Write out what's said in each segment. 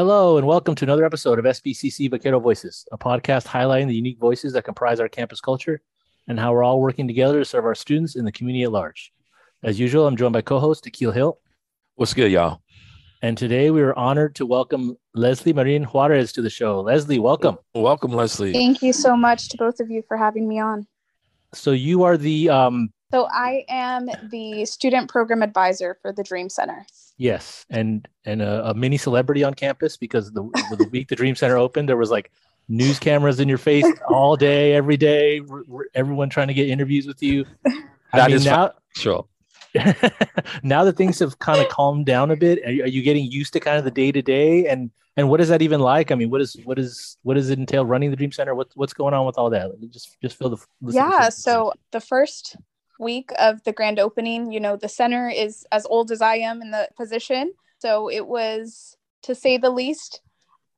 Hello, and welcome to another episode of SBCC Vaquero Voices, a podcast highlighting the unique voices that comprise our campus culture and how we're all working together to serve our students and the community at large. As usual, I'm joined by co host Akil Hill. What's good, y'all? And today we are honored to welcome Leslie Marin Juarez to the show. Leslie, welcome. Welcome, Leslie. Thank you so much to both of you for having me on. So, you are the um, So I am the student program advisor for the Dream Center. Yes, and and a, a mini celebrity on campus because the the week the Dream Center opened, there was like news cameras in your face all day, every day. r- r- Everyone trying to get interviews with you. I That mean, is now Sure. now that things have kind of calmed down a bit, are you, are you getting used to kind of the day to day? And and what is that even like? I mean, what is what is what does it entail running the Dream Center? What what's going on with all that? Just just feel the Yeah, so the first week of the grand opening, you know, the center is as old as I am in the position. So it was, to say the least,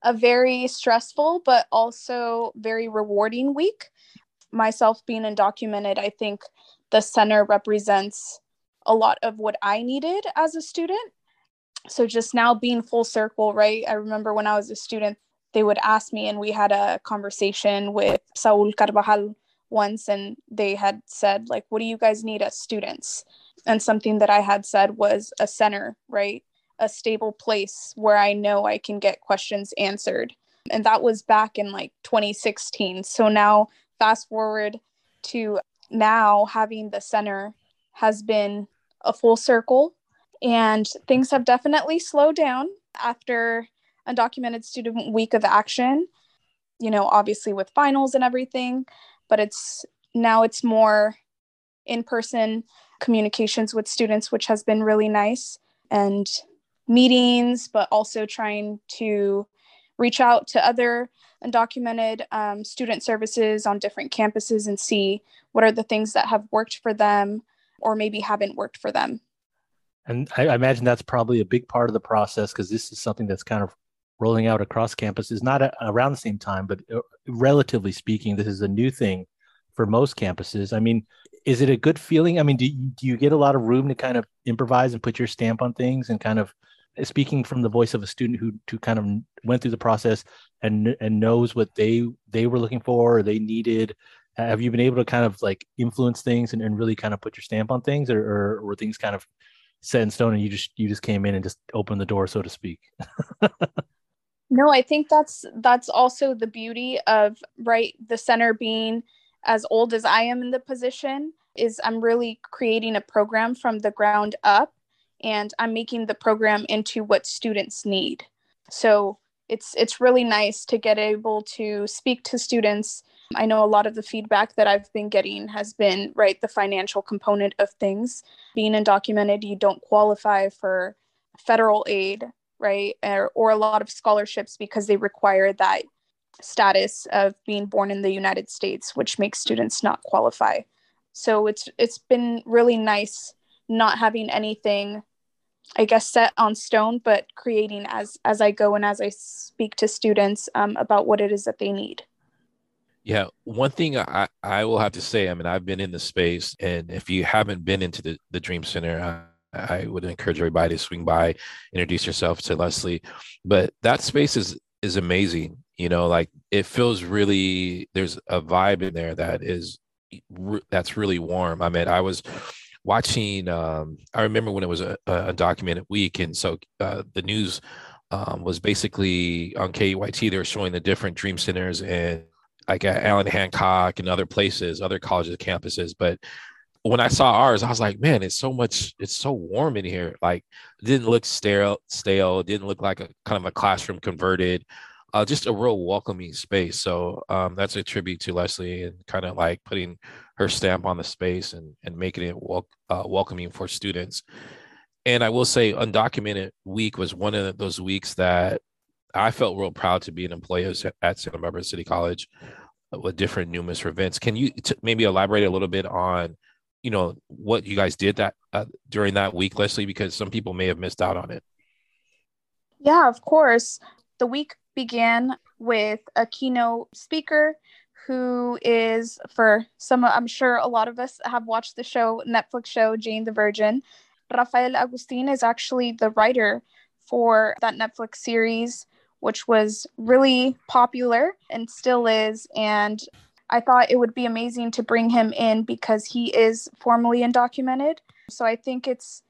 a very stressful but also very rewarding week. Myself being undocumented, I think the center represents a lot of what I needed as a student. So just now being full circle, right? I remember when I was a student, they would ask me, and we had a conversation with Saul Carvajal once, and they had said, like, what do you guys need as students? And something that I had said was a center, right? A stable place where I know I can get questions answered. And that was back in like 2016. So now, fast forward to now, having the center has been a full circle, and things have definitely slowed down after undocumented student week of action you know obviously with finals and everything but it's now it's more in-person communications with students which has been really nice. And meetings but also trying to reach out to other undocumented um, student services on different campuses and see what are the things that have worked for them or maybe haven't worked for them. And I, I imagine that's probably a big part of the process because this is something that's kind of rolling out across campuses, not a, around the same time, but uh, relatively speaking, this is a new thing for most campuses. I mean, is it a good feeling? I mean, do you, do you get a lot of room to kind of improvise and put your stamp on things and kind of speaking from the voice of a student who, who kind of went through the process and and knows what they they were looking for or they needed? Have you been able to kind of like influence things and, and really kind of put your stamp on things, or, or were things kind of set in stone and you just you just came in and just opened the door so to speak No, I think that's that's also the beauty of right the center being as old as I am in the position is I'm really creating a program from the ground up and I'm making the program into what students need. So it's it's really nice to get able to speak to students. I know a lot of the feedback that I've been getting has been right the financial component of things. Being undocumented, you don't qualify for federal aid right? Or, or a lot of scholarships because they require that status of being born in the United States, which makes students not qualify. So it's it's been really nice not having anything, I guess, set on stone, but creating as as I go and as I speak to students um, about what it is that they need. Yeah. One thing I, I will have to say, I mean, I've been in the space, and if you haven't been into the, the Dream Center, I, I would encourage everybody to swing by, introduce yourself to Leslie. But that space is is amazing. You know, like it feels really there's a vibe in there that is that's really warm. I mean, I was watching um I remember when it was a, a documented week and so uh, the news um, was basically on KEYT they were showing the different dream centers and like at Allan Hancock and other places, other colleges, campuses. But when I saw ours, I was like, man, it's so much, it's so warm in here. Like, didn't look stale, stale. Didn't look like a kind of a classroom converted. Uh, just a real welcoming space. So um, that's a tribute to Leslie and kind of like putting her stamp on the space and and making it wel- uh, welcoming for students. And I will say, undocumented week was one of those weeks that I felt real proud to be an employee at- at Santa Barbara City College with different numerous events. Can you t- maybe elaborate a little bit on, you know, what you guys did that uh, during that week, Leslie? Because some people may have missed out on it. Yeah, of course. The week began with a keynote speaker who is for some I'm sure a lot of us have watched the show Netflix show Jane the Virgin. Rafael Agustin is actually the writer for that Netflix series which was really popular and still is. And I thought it would be amazing to bring him in because he is formally undocumented. So I think it's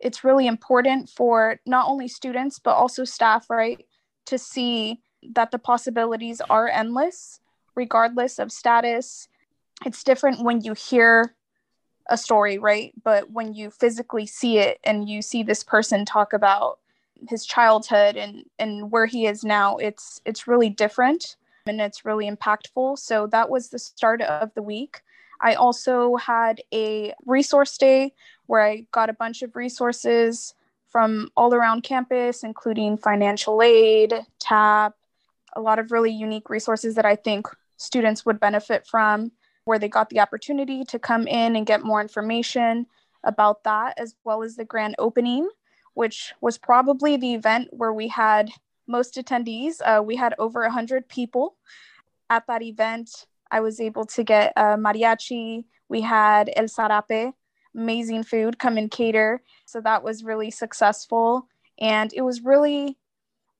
it's really important for not only students but also staff, right, to see that the possibilities are endless regardless of status. It's different when you hear a story, right? But when you physically see it and you see this person talk about his childhood and and where he is now, it's it's really different and it's really impactful. So that was the start of the week. I also had a resource day where I got a bunch of resources from all around campus, including financial aid, TAP, a lot of really unique resources that I think students would benefit from, where they got the opportunity to come in and get more information about that, as well as the grand opening, which was probably the event where we had most attendees. Uh, we had over 100 people at that event. I was able to get uh, mariachi. We had El Sarape, amazing food, come and cater. So that was really successful. And it was really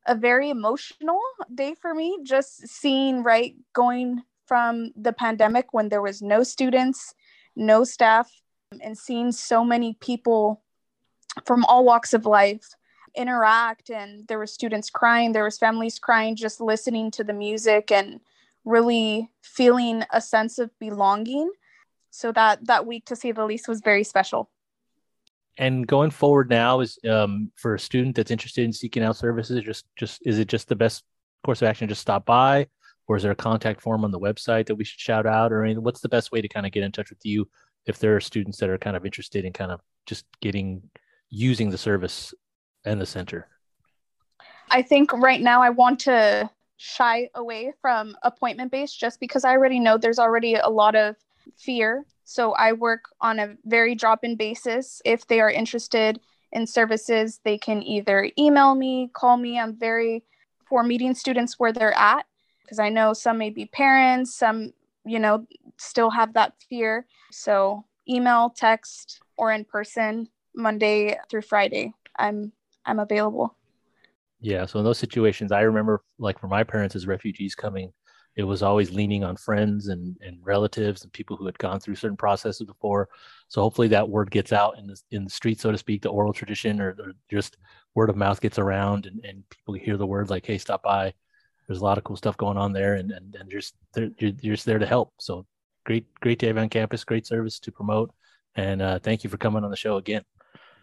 a very emotional day for me, just seeing, right, going from the pandemic when there was no students, no staff, and seeing so many people from all walks of life interact and there were students crying there was families crying just listening to the music and really feeling a sense of belonging so that that week to say the least was very special and going forward now is um, for a student that's interested in seeking out services just just is it just the best course of action just stop by or is there a contact form on the website that we should shout out or anything? what's the best way to kind of get in touch with you if there are students that are kind of interested in kind of just getting using the service and the center i think right now i want to shy away from appointment based just because i already know there's already a lot of fear so I work on a very drop in basis. If they are interested in services, they can either email me, call me. I'm very for meeting students where they're at because I know some may be parents, some, you know, still have that fear. So email, text, or in person, Monday through Friday. I'm I'm available. Yeah. So in those situations, I remember like for my parents as refugees coming it was always leaning on friends and, and relatives and people who had gone through certain processes before. So hopefully that word gets out in the in the street, so to speak, the oral tradition or, or just word of mouth gets around and, and people hear the word like, hey, stop by. There's a lot of cool stuff going on there and and, and just you're, you're just there to help. So great, great to have you on campus, great service to promote. And uh, thank you for coming on the show again.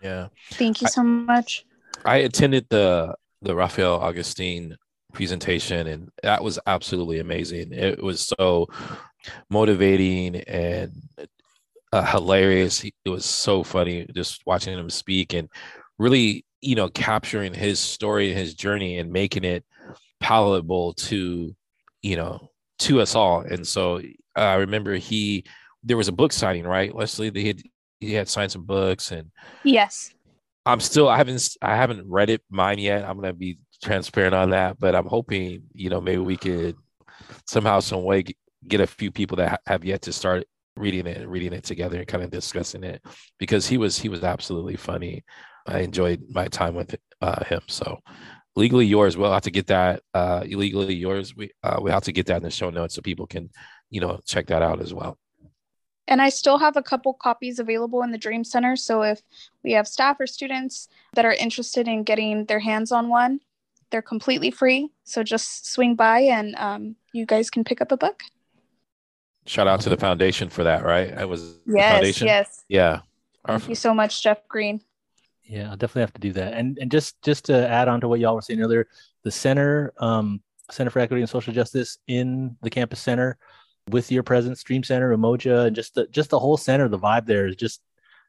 Yeah. Thank you so I, much. I attended the the Rafael Agustin presentation and that was absolutely amazing. It was so motivating and uh, hilarious. It was so funny just watching him speak and really you know capturing his story and his journey and making it palatable to you know to us all. And so uh, i remember he there was a book signing right leslie? They had he had signed some books and yes i'm still i haven't i haven't read it mine yet i'm gonna be transparent on that, but I'm hoping, you know, maybe we could somehow, some way get a few people that have yet to start reading it and reading it together and kind of discussing it because he was he was absolutely funny. I enjoyed my time with uh, him. So legally yours, we'll have to get that. Uh, illegally yours, we uh, we have to get that in the show notes so people can, you know, check that out as well. And I still have a couple copies available in the Dream Center. So if we have staff or students that are interested in getting their hands on one, they're completely free. So just swing by and um, you guys can pick up a book. Shout out to the foundation for that, right? I was yes, foundation. Yes. Yeah. Thank you so much, Jeff Green. Yeah, I'll definitely have to do that. And and just just to add on to what y'all were saying earlier, the center, um, Center for Equity and Social Justice in the campus center, with your presence, Dream Center, Umoja, and just the just the whole center, the vibe there is just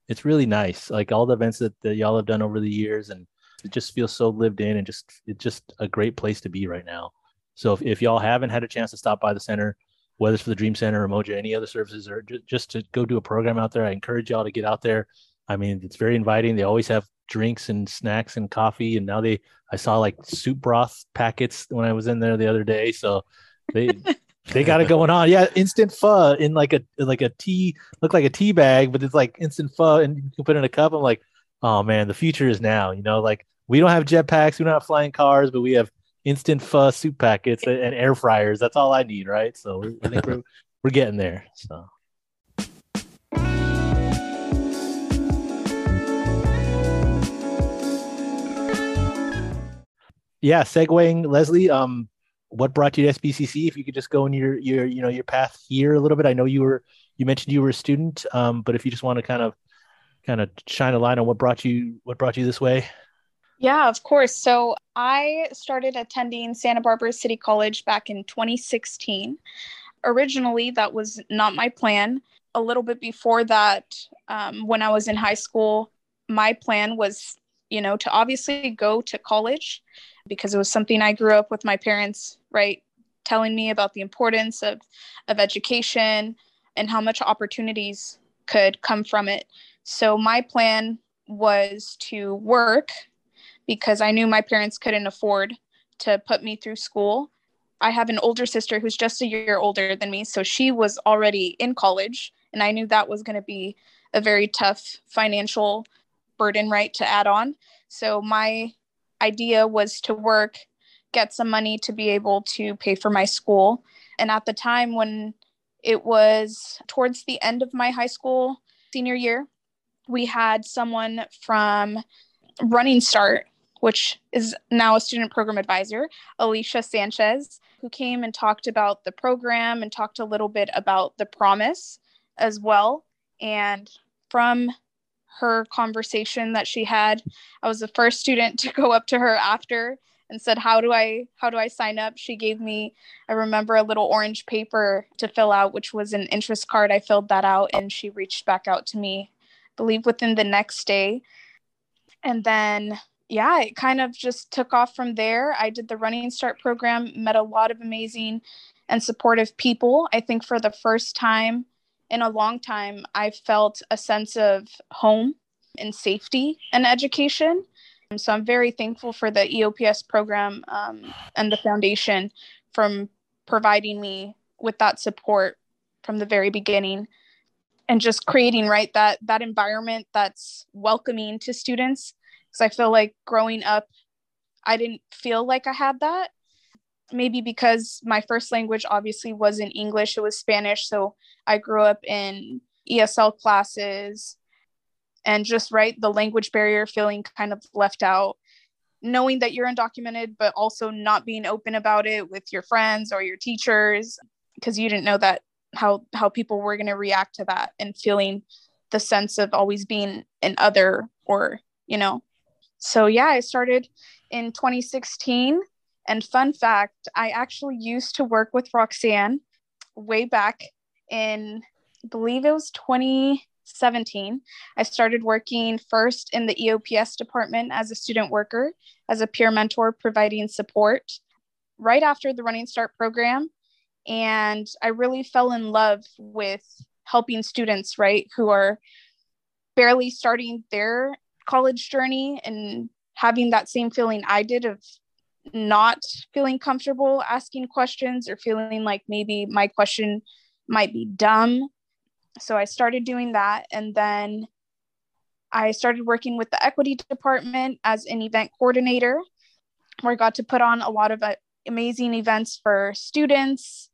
it's really nice. Like all the events that, that y'all have done over the years and it just feels so lived in and just it's just a great place to be right now. So if, if y'all haven't had a chance to stop by the center, whether it's for the Dream Center or Umoja, any other services, or just, just to go do a program out there, I encourage y'all to get out there. I mean, it's very inviting. They always have drinks and snacks and coffee, and now they I saw like soup broth packets when I was in there the other day. So they they got it going on. Yeah, instant pho in like a like a tea look like a tea bag, but it's like instant pho and you can put in a cup. I'm like, oh man, the future is now. You know, like we don't have jetpacks, we don't have flying cars, but we have instant pho soup packets and air fryers. That's all I need, right? So I think we're we're getting there. So. Yeah, segueing Leslie. Um, what brought you to SBCC? If you could just go in your your you know your path here a little bit. I know you were you mentioned you were a student, um, but if you just want to kind of kind of shine a light on what brought you what brought you this way. Yeah, of course. So I started attending Santa Barbara City College back in 2016. Originally, that was not my plan. A little bit before that, um, when I was in high school, my plan was, you know, to obviously go to college because it was something I grew up with my parents, right, telling me about the importance of, of education and how much opportunities could come from it. So my plan was to work because I knew my parents couldn't afford to put me through school. I have an older sister who's just a year older than me, so she was already in college, and I knew that was going to be a very tough financial burden, right, to add on. So my idea was to work, get some money to be able to pay for my school. And at the time when it was towards the end of my high school senior year, we had someone from Running Start which is now a student program advisor, Alicia Sanchez, who came and talked about the program and talked a little bit about the promise as well. And from her conversation that she had, I was the first student to go up to her after and said how do i how do i sign up she gave me i remember a little orange paper to fill out which was an interest card i filled that out and she reached back out to me I believe within the next day and then yeah, it kind of just took off from there. I did the Running Start program, met a lot of amazing and supportive people. I think for the first time in a long time, I felt a sense of home and safety and education. And so I'm very thankful for the EOPS program um, and the foundation from providing me with that support from the very beginning and just creating right that that environment that's welcoming to students because I feel like growing up, I didn't feel like I had that. Maybe because my first language obviously wasn't English, it was Spanish. So I grew up in ESL classes and just right the language barrier feeling kind of left out knowing that you're undocumented but also not being open about it with your friends or your teachers because you didn't know that how how people were going to react to that and feeling the sense of always being an other or you know so yeah, I started in 2016. And fun fact, I actually used to work with Roxanne way back in, I believe it was 2017. I started working first in the EOPS department as a student worker, as a peer mentor, providing support right after the Running Start program. And I really fell in love with helping students, right, who are barely starting their college journey and having that same feeling I did of not feeling comfortable asking questions or feeling like maybe my question might be dumb. So I started doing that. And then I started working with the equity department as an event coordinator, where I got to put on a lot of uh, amazing events for students.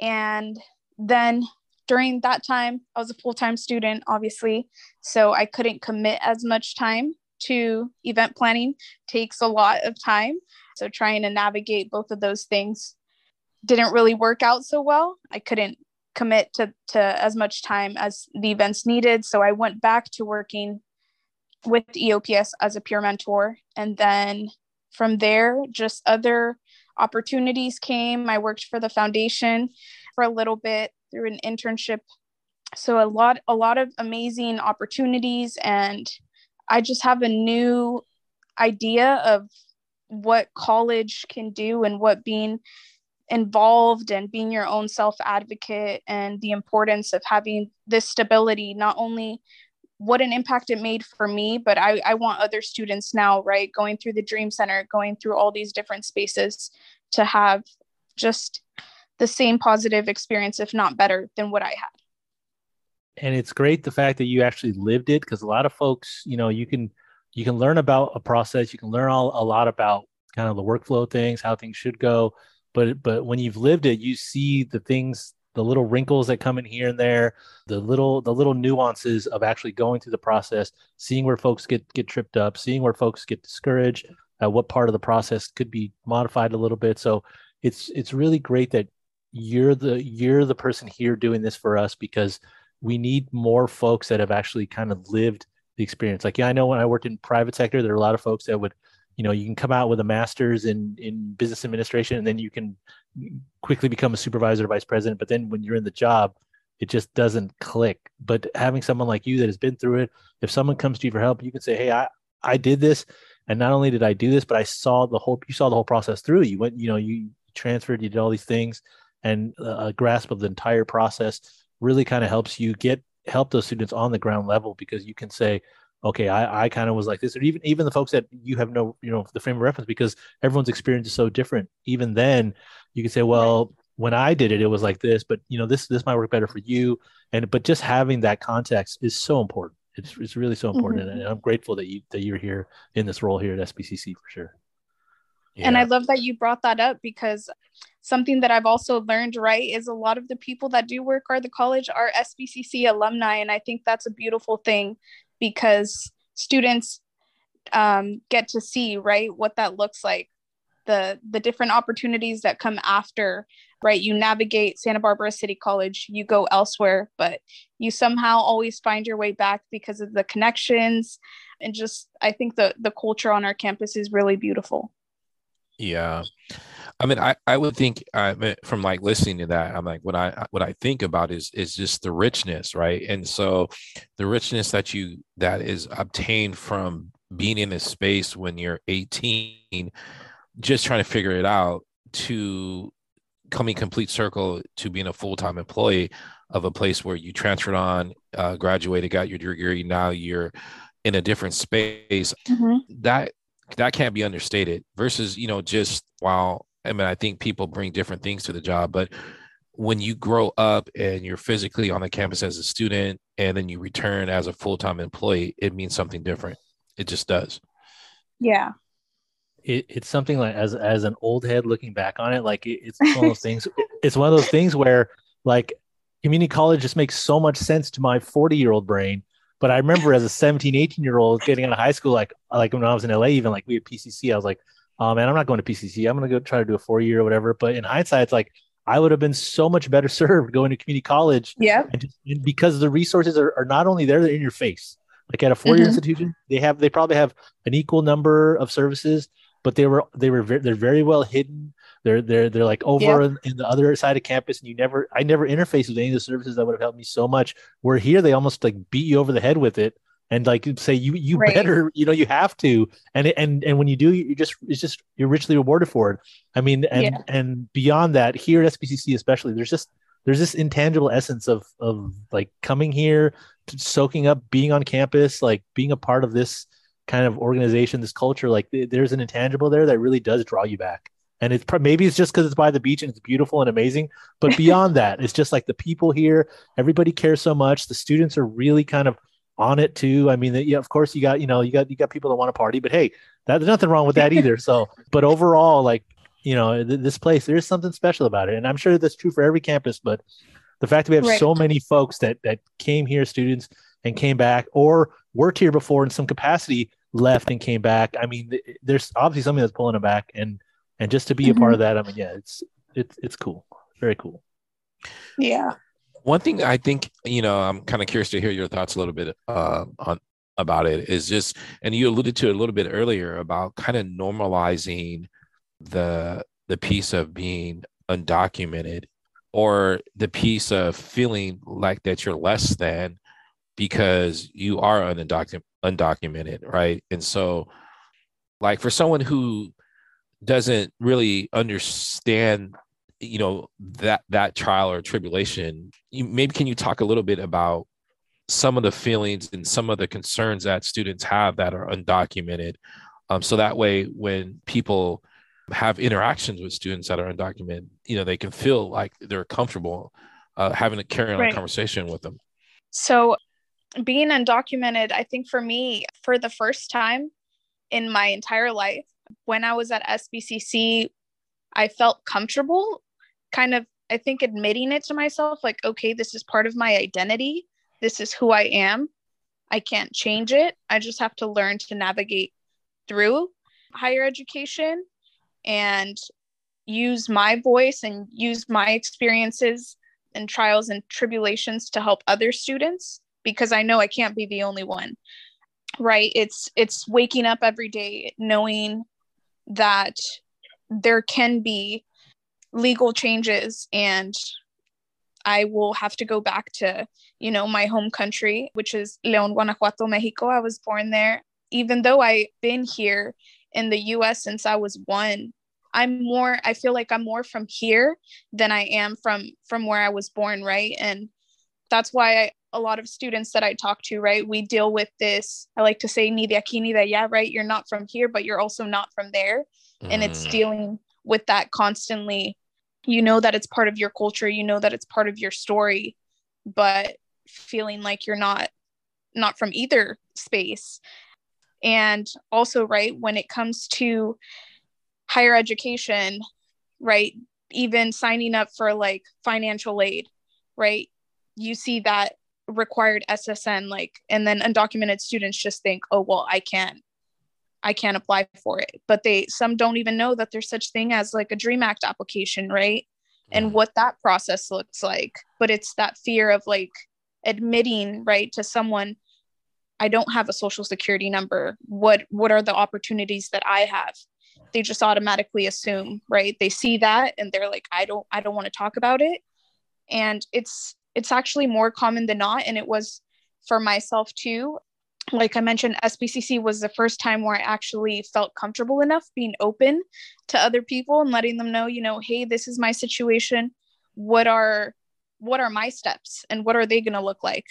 And then during that time, I was a full time student, obviously, so I couldn't commit as much time to event planning. Takes a lot of time, so trying to navigate both of those things didn't really work out so well. I couldn't commit to to as much time as the events needed, so I went back to working with EOPS as a peer mentor, and then from there, just other opportunities came. I worked for the foundation for a little bit through an internship so a lot a lot of amazing opportunities and i just have a new idea of what college can do and what being involved and being your own self advocate and the importance of having this stability not only what an impact it made for me but I, I want other students now right going through the dream center going through all these different spaces to have just the same positive experience, if not better, than what I had. And it's great the fact that you actually lived it because a lot of folks, you know, you can you can learn about a process, you can learn all, a lot about kind of the workflow things, how things should go. But but when you've lived it, you see the things, the little wrinkles that come in here and there, the little the little nuances of actually going through the process, seeing where folks get get tripped up, seeing where folks get discouraged, uh, what part of the process could be modified a little bit. So it's it's really great that you're the you're the person here doing this for us because we need more folks that have actually kind of lived the experience. Like, yeah, I know when I worked in private sector, there are a lot of folks that would, you know, you can come out with a master's in in business administration and then you can quickly become a supervisor or vice president. But then when you're in the job, it just doesn't click. But having someone like you that has been through it, if someone comes to you for help, you can say, Hey, I, I did this. And not only did I do this, but I saw the whole, you saw the whole process through. You went, you know, you transferred, you did all these things and a grasp of the entire process really kind of helps you get help those students on the ground level because you can say okay i, I kind of was like this. Or even even the folks that you have no you know the frame of reference because everyone's experience is so different. Even then you can say well when i did it it was like this but you know this this might work better for you. And but just having that context is so important. It's, it's really so important. Mm-hmm. and i'm grateful that you that you're here in this role here at sbcc for sure yeah. And I love that you brought that up because something that I've also learned, right, is a lot of the people that do work at the college are SBCC alumni. And I think that's a beautiful thing because students um, get to see, right, what that looks like. The, the different opportunities that come after right you navigate santa barbara city college you go elsewhere but you somehow always find your way back because of the connections and just i think the the culture on our campus is really beautiful yeah. I mean, I, I would think from like listening to that, I'm like, what I what I think about is is just the richness, right? And so, the richness that you that is obtained from being in a space when you're 18, just trying to figure it out, to coming complete circle to being a full time employee of a place where you transferred on, uh, graduated, got your degree, now you're in a different space. Mm-hmm. That that can't be understated versus you know just while i mean i think people bring different things to the job but when you grow up and you're physically on the campus as a student and then you return as a full-time employee it means something different. It just does. Yeah. It, it's something like as as an old head looking back on it like it, it's one of those things it's one of those things where like community college just makes so much sense to my 40 year old brain but I remember as a 17, 18 year old getting out of high school, like like when I was in LA, even like we had PCC, I was like, oh man, I'm not going to PCC. I'm going to go try to do a four year or whatever. But in hindsight, it's like I would have been so much better served going to community college. Yeah. And, just, and because the resources are, are not only there, they're in your face. Like at a four year mm-hmm. institution, they have they probably have an equal number of services, but they were they were very, they're very well hidden. They're they're they're like over in, in, the other side of campus, and you never I never interface with any of the services that would have helped me so much. Where here they almost like beat you over the head with it and like say you you right. better you know you have to and and and when you do you just it's just you're richly rewarded for it i mean and yeah. and beyond that here at sbcc especially there's just there's this intangible essence of of like coming here soaking up being on campus like being a part of this kind of organization this culture like there's an intangible there that really does draw you back and it's maybe it's just because it's by the beach and it's beautiful and amazing but beyond that it's just like the people here everybody cares so much. The students are really kind of on it too. I mean yeah of course you got you know you got you got people that want to party but hey that, there's nothing wrong with that either. So but overall like you know th- this place there's something special about it. And i'm sure that's true for every campus but the fact that we have right. so many folks that that came here students and came back or worked here before in some capacity left and came back i mean th- there's obviously something that's pulling them back. And and just to be mm-hmm. a part of that, I mean, yeah, it's it's it's cool, very cool. Yeah. One thing I think you know, I'm kind of curious to hear your thoughts a little bit uh, on about it is just, and you alluded to it a little bit earlier about kind of normalizing the the piece of being undocumented or the piece of feeling like that you're less than because you are undocumented, undocumented, right? And so, like for someone who doesn't really understand you know that that trial or tribulation you, maybe can you talk a little bit about some of the feelings and some of the concerns that students have that are undocumented um, so that way when people have interactions with students that are undocumented you know they can feel like they're comfortable uh, having a carry on right. a conversation with them so being undocumented i think for me for the first time in my entire life When I was at SBCC, I felt comfortable kind of, I think, admitting it to myself like, okay, this is part of my identity. This is who I am. I can't change it. I just have to learn to navigate through higher education and use my voice and use my experiences and trials and tribulations to help other students because I know I can't be the only one. Right? It's it's waking up every day knowing that there can be legal changes and I will have to go back to, you know, my home country, which is León, Guanajuato, Mexico. I was born there. Even though I've been here in the US since I was one, I'm more I feel like I'm more from here than I am from from where I was born, right? And that's why I, a lot of students that I talk to, right, we deal with this. I like to say ni de aquí ni de allá, right? You're not from here, but you're also not from there. Mm. And it's mm. dealing with that constantly. You know that it's part of your culture, you know that it's part of your story, but feeling like you're not not from either space. And also, right, when it comes to higher education, right? Even signing up for like financial aid, right? You see that required SSN, like, and then undocumented students just think, oh, well, I can't, I can't apply for it. But they, some don't even know that there's such thing as like a DREAM Act application, right? And what that process looks like. But it's that fear of like admitting, right, to someone, I don't have a social security number. What, what are the opportunities that I have? they just automatically assume right they see that and they're like i don't i don't want to talk about it and it's it's actually more common than not and it was for myself too. Like i mentioned sbcc was the first time where i actually felt comfortable enough being open to other people and letting them know you know hey this is my situation. What are what are my steps and what are they going to look like?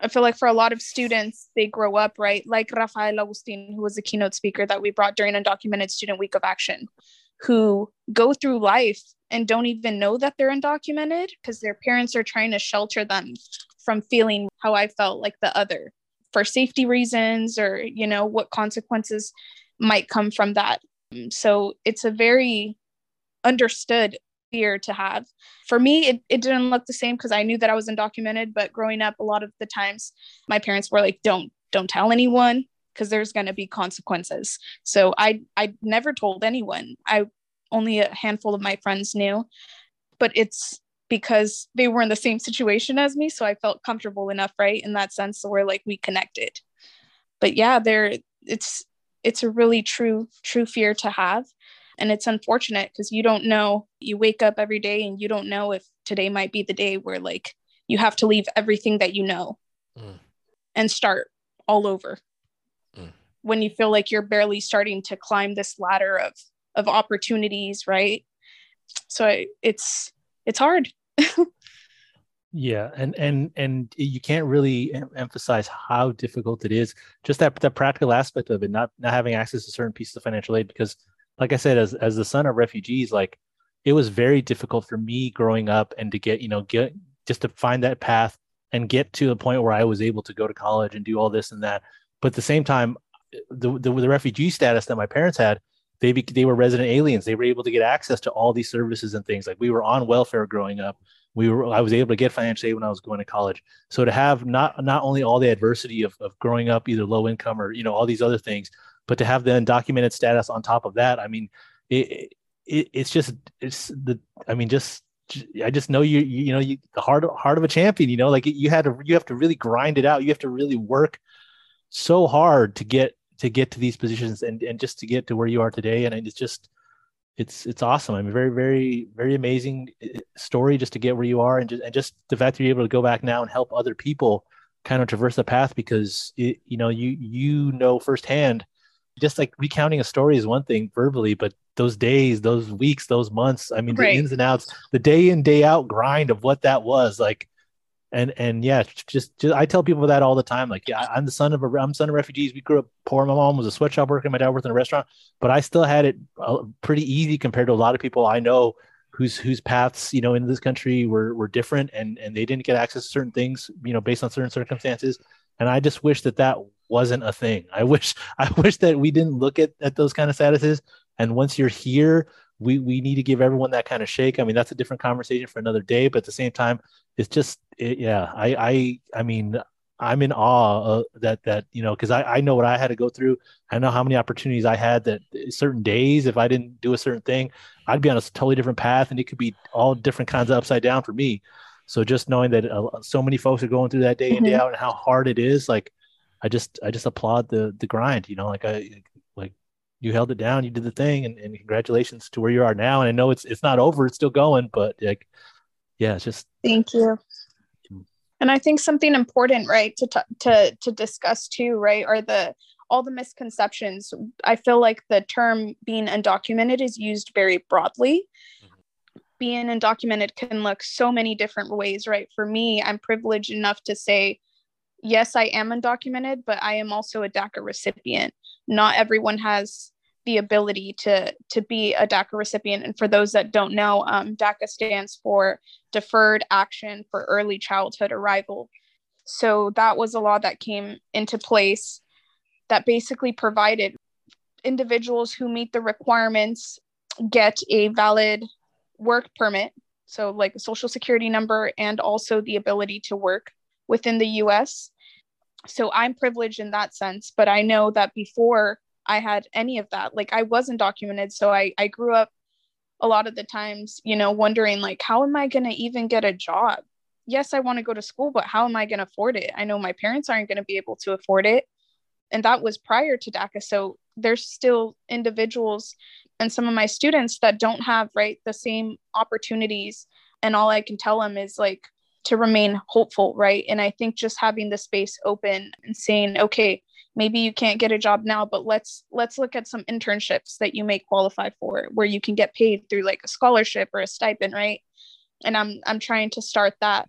I feel like for a lot of students, they grow up, right? Like Rafael Agustin, who was a keynote speaker that we brought during Undocumented Student Week of Action, who go through life and don't even know that they're undocumented because their parents are trying to shelter them from feeling how I felt like the other for safety reasons or, you know, what consequences might come from that. So it's a very understood fear to have. For me, it, it didn't look the same because I knew that I was undocumented, but growing up, a lot of the times my parents were like, don't, don't tell anyone because there's going to be consequences. So I, I never told anyone. I only a handful of my friends knew, but it's because they were in the same situation as me. So I felt comfortable enough, right? In that sense, so we're like, we connected. But yeah, there, it's, it's a really true, true fear to have and it's unfortunate because you don't know, you wake up every day and you don't know if today might be the day where like you have to leave everything that you know mm. and start all over. When you feel like you're barely starting to climb this ladder of of opportunities, right? So it's it's hard. yeah, and and and you can't really emphasize how difficult it is. Just that that practical aspect of it, not not having access to certain pieces of financial aid because like I said, as as the son of refugees, like it was very difficult for me growing up and to get, you know, get just to find that path and get to a point where I was able to go to college and do all this and that. But at the same time, the the, the refugee status that my parents had, they they were resident aliens. They were able to get access to all these services and things. Like we were on welfare growing up. We were I was able to get financial aid when I was going to college. So to have not not only all the adversity of, of growing up either low income or you know all these other things, but to have the undocumented status on top of that, I mean, it, it it's just it's the I mean just I just know you you, you know you the heart heart of a champion. You know, like you had to you have to really grind it out. You have to really work so hard to get to get to these positions and and just to get to where you are today. And it's just it's it's awesome. I mean, very very very amazing uh, story just to get where you are, and just and just the fact that you're able to go back now and help other people kind of traverse the path because it, you know you you know firsthand just like recounting a story is one thing verbally, but those days, those weeks, those months, I mean, right. the ins and outs, the day in, day out grind of what that was like. And, and yeah, just, just I tell people that all the time. Like, yeah, I'm the son of a, I'm son of refugees. We grew up poor. My mom was a sweatshop worker. My dad worked in a restaurant, but I still had it uh, pretty easy compared to a lot of people I know whose whose paths you know in this country were were different and and they didn't get access to certain things you know based on certain circumstances and i just wish that that wasn't a thing. I wish I wish that we didn't look at, at those kind of statuses. And once you're here, we we need to give everyone that kind of shake. I mean, that's a different conversation for another day. But at the same time, it's just it, yeah. I I I mean, I'm in awe that that you know because I I know what I had to go through. I know how many opportunities I had that certain days if I didn't do a certain thing, I'd be on a totally different path, and it could be all different kinds of upside down for me. So just knowing that uh, so many folks are going through that day mm-hmm. in day out and how hard it is, like I just I just applaud the the grind. You know, like I you held it down, you did the thing, and, and congratulations to where you are now. And I know it's it's not over, it's still going, but like yeah, it's just thank you. And I think something important, right, to t- to to discuss too, right, are the all the misconceptions. I feel like the term being undocumented is used very broadly. Being undocumented can look so many different ways, right? For me, I'm privileged enough to say, yes, I am undocumented, but I am also a DACA recipient. Not everyone has the ability to to be a DACA recipient. And for those that don't know, um, DACA stands for Deferred Action for Early Childhood Arrival. So that was a law that came into place that basically provided individuals who meet the requirements get a valid work permit. So, like a social security number and also the ability to work within the US. So, I'm privileged in that sense, but I know that before I had any of that. Like I wasn't documented. So I, I grew up a lot of the times, you know, wondering like, how am I going to even get a job? Yes, I want to go to school, but how am I going to afford it? I know my parents aren't going to be able to afford it. And that was prior to DACA. So there's still individuals and some of my students that don't have, right, the same opportunities. And all I can tell them is like, to remain hopeful, right? And I think just having the space open and saying, okay, maybe you can't get a job now but let's let's look at some internships that you may qualify for where you can get paid through like a scholarship or a stipend right? And i'm i'm trying to start that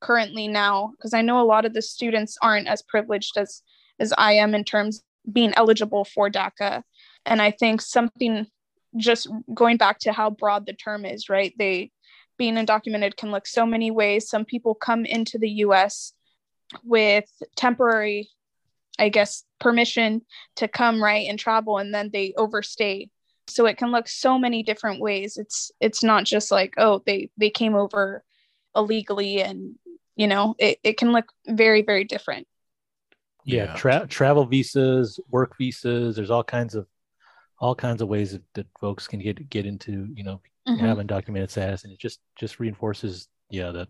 currently now because i know a lot of the students aren't as privileged as as i am in terms being eligible for daca. And i think something just going back to how broad the term is right? They being undocumented can look so many ways some people come into the us with temporary I guess, permission to come right and travel and then they overstay. So it can look so many different ways. It's it's not just like, oh, they they came over illegally and you know, it, it can look very, very different. Yeah, tra- travel visas, work visas, there's all kinds of all kinds of ways that, that folks can get get into, you know, mm-hmm. have undocumented status and it just just reinforces yeah that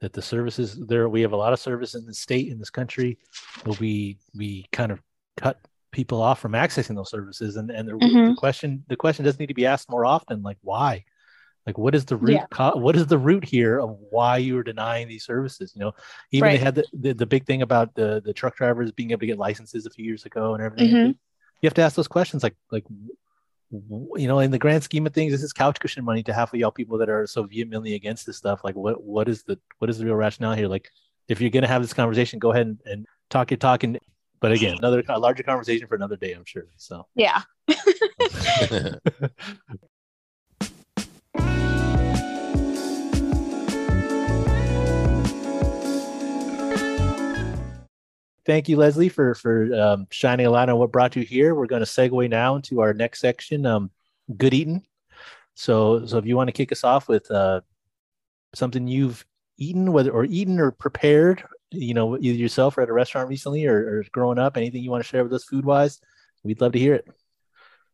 that the services there we have a lot of service in the state in this country but we we kind of cut people off from accessing those services and and the, mm-hmm. the, question the question does need to be asked more often like why like what is the root yeah. co- what is the root here of why you are denying these services you know even right. they had the, the, the big thing about the the truck drivers being able to get licenses a few years ago and everything mm-hmm. You have to ask those questions like like you know, in the grand scheme of things, this is couch cushion money to half of y'all people that are so vehemently against this stuff. Like, what what is the what is the real rationale here? Like, if you're gonna have this conversation, go ahead and, and talk your talk. And but again, another a larger conversation for another day, I'm sure. So yeah. thank you, Leslie, for for um, shining a light on what brought you here. We're going to segue now into our next section, um, good eating. So, so if you want to kick us off with uh, something you've eaten, whether or eaten or prepared, you know, either yourself or at a restaurant recently, or, or growing up, anything you want to share with us food wise, we'd love to hear it.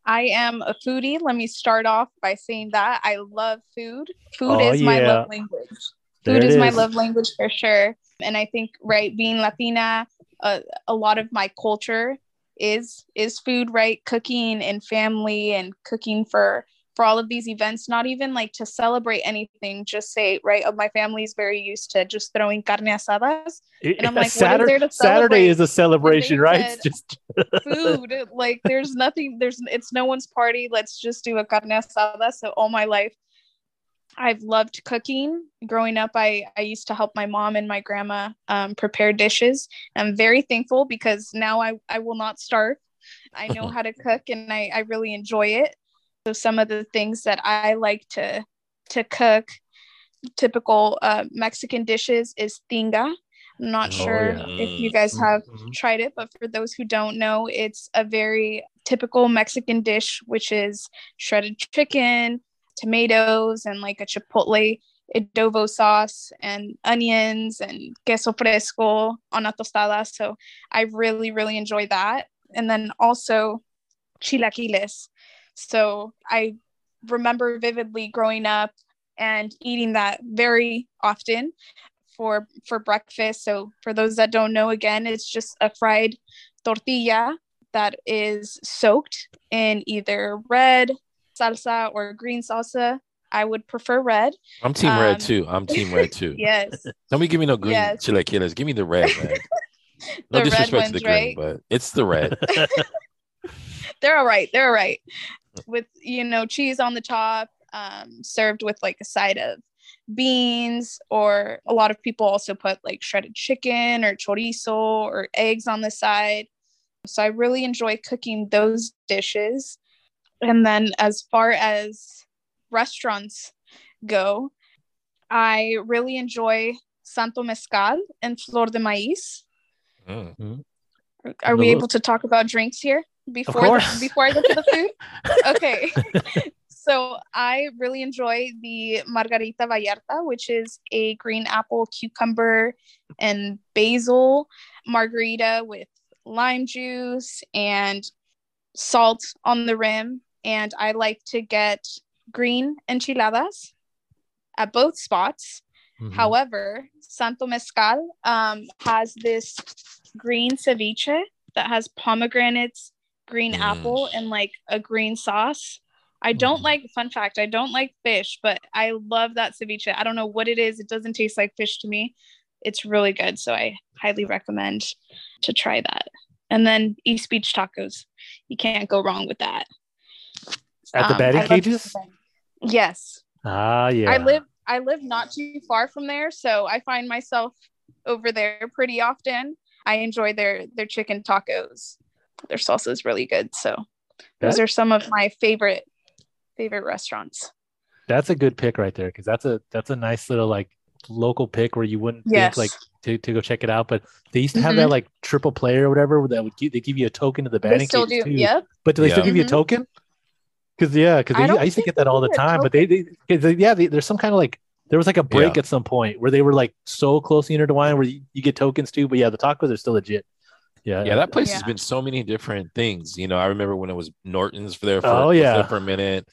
I am a foodie. Let me start off by saying that I love food. Food oh, is yeah. my love language. Food is, is my love language for sure. And I think, right, being Latina, a, a lot of my culture is is food right? Cooking and family and cooking for for all of these events not even like to celebrate anything just say right oh, my family is very used to just throwing carne asadas. And i'm like saturday, what is there to saturday is a celebration right? just food like there's nothing there's it's no one's party. Let's just do a carne asada. So all my life I've loved cooking. Growing up, I, I used to help my mom and my grandma um, prepare dishes. I'm very thankful because now I, I will not starve. I know how to cook and I, I really enjoy it. So some of the things that I like to to cook, typical uh, Mexican dishes is tinga. I'm not Oh, sure yeah. if you guys have Mhm. tried it, but for those who don't know, it's a very typical Mexican dish, which is shredded chicken, tomatoes, and like a chipotle adobo sauce, and onions and queso fresco on a tostada. So I really, really enjoy that. And then also chilaquiles. So I remember vividly growing up and eating that very often for for breakfast. So for those that don't know again, it's just a fried tortilla that is soaked in either red salsa or green salsa. I would prefer red. I'm team red Um, too. I'm team red too. Yes. Don't be giving me no green Yes. chilaquiles. Give me the red, man. No The red disrespect to ones, the green, right? but it's the red. they're all right. They're all right. With you know cheese on the top, um, served with like a side of beans, or a lot of people also put like shredded chicken or chorizo or eggs on the side. So I really enjoy cooking those dishes. And then as far as restaurants go, I really enjoy Santo Mezcal and Flor de Maíz. Mm. Are we able to talk about drinks here before course. before I go to the food? okay. so I really enjoy the Margarita Vallarta, which is a green apple, cucumber, and basil margarita with lime juice and salt on the rim. And I like to get green enchiladas at both spots. Mhm. However, Santo Mezcal um, has this green ceviche that has pomegranates, green Mm. apple, and like a green sauce. I don't Mm. like, fun fact, I don't like fish, but I love that ceviche. I don't know what it is. It doesn't taste like fish to me. It's really good. So I highly recommend to try that. And then East Beach tacos. You can't go wrong with that. At the Um, batting I love- cages? Yes. Ah, yeah. I live I live not too far from there, so I find myself over there pretty often. I enjoy their their chicken tacos. Their salsa is really good. So those are some of my favorite favorite restaurants. That's a good pick right there because that's a that's a nice little like local pick where you wouldn't Yes. think like to, to go check it out. But they used to have that like triple player or whatever that would give, they give you a token to the They batting still do. cages too. Yep. But do they still Yeah. give you a Mhm. token? Because yeah, because I I, used to get that all the time. But they, they, 'cause they- yeah, they, there's some kind of like there was like a break Yeah. at some point where they were like so closely intertwined where you, you get tokens too. But yeah, the tacos are still legit. Yeah, Yeah, that place has been so many different things. You know, I remember when it was Norton's for there for, Oh, yeah. there for a minute.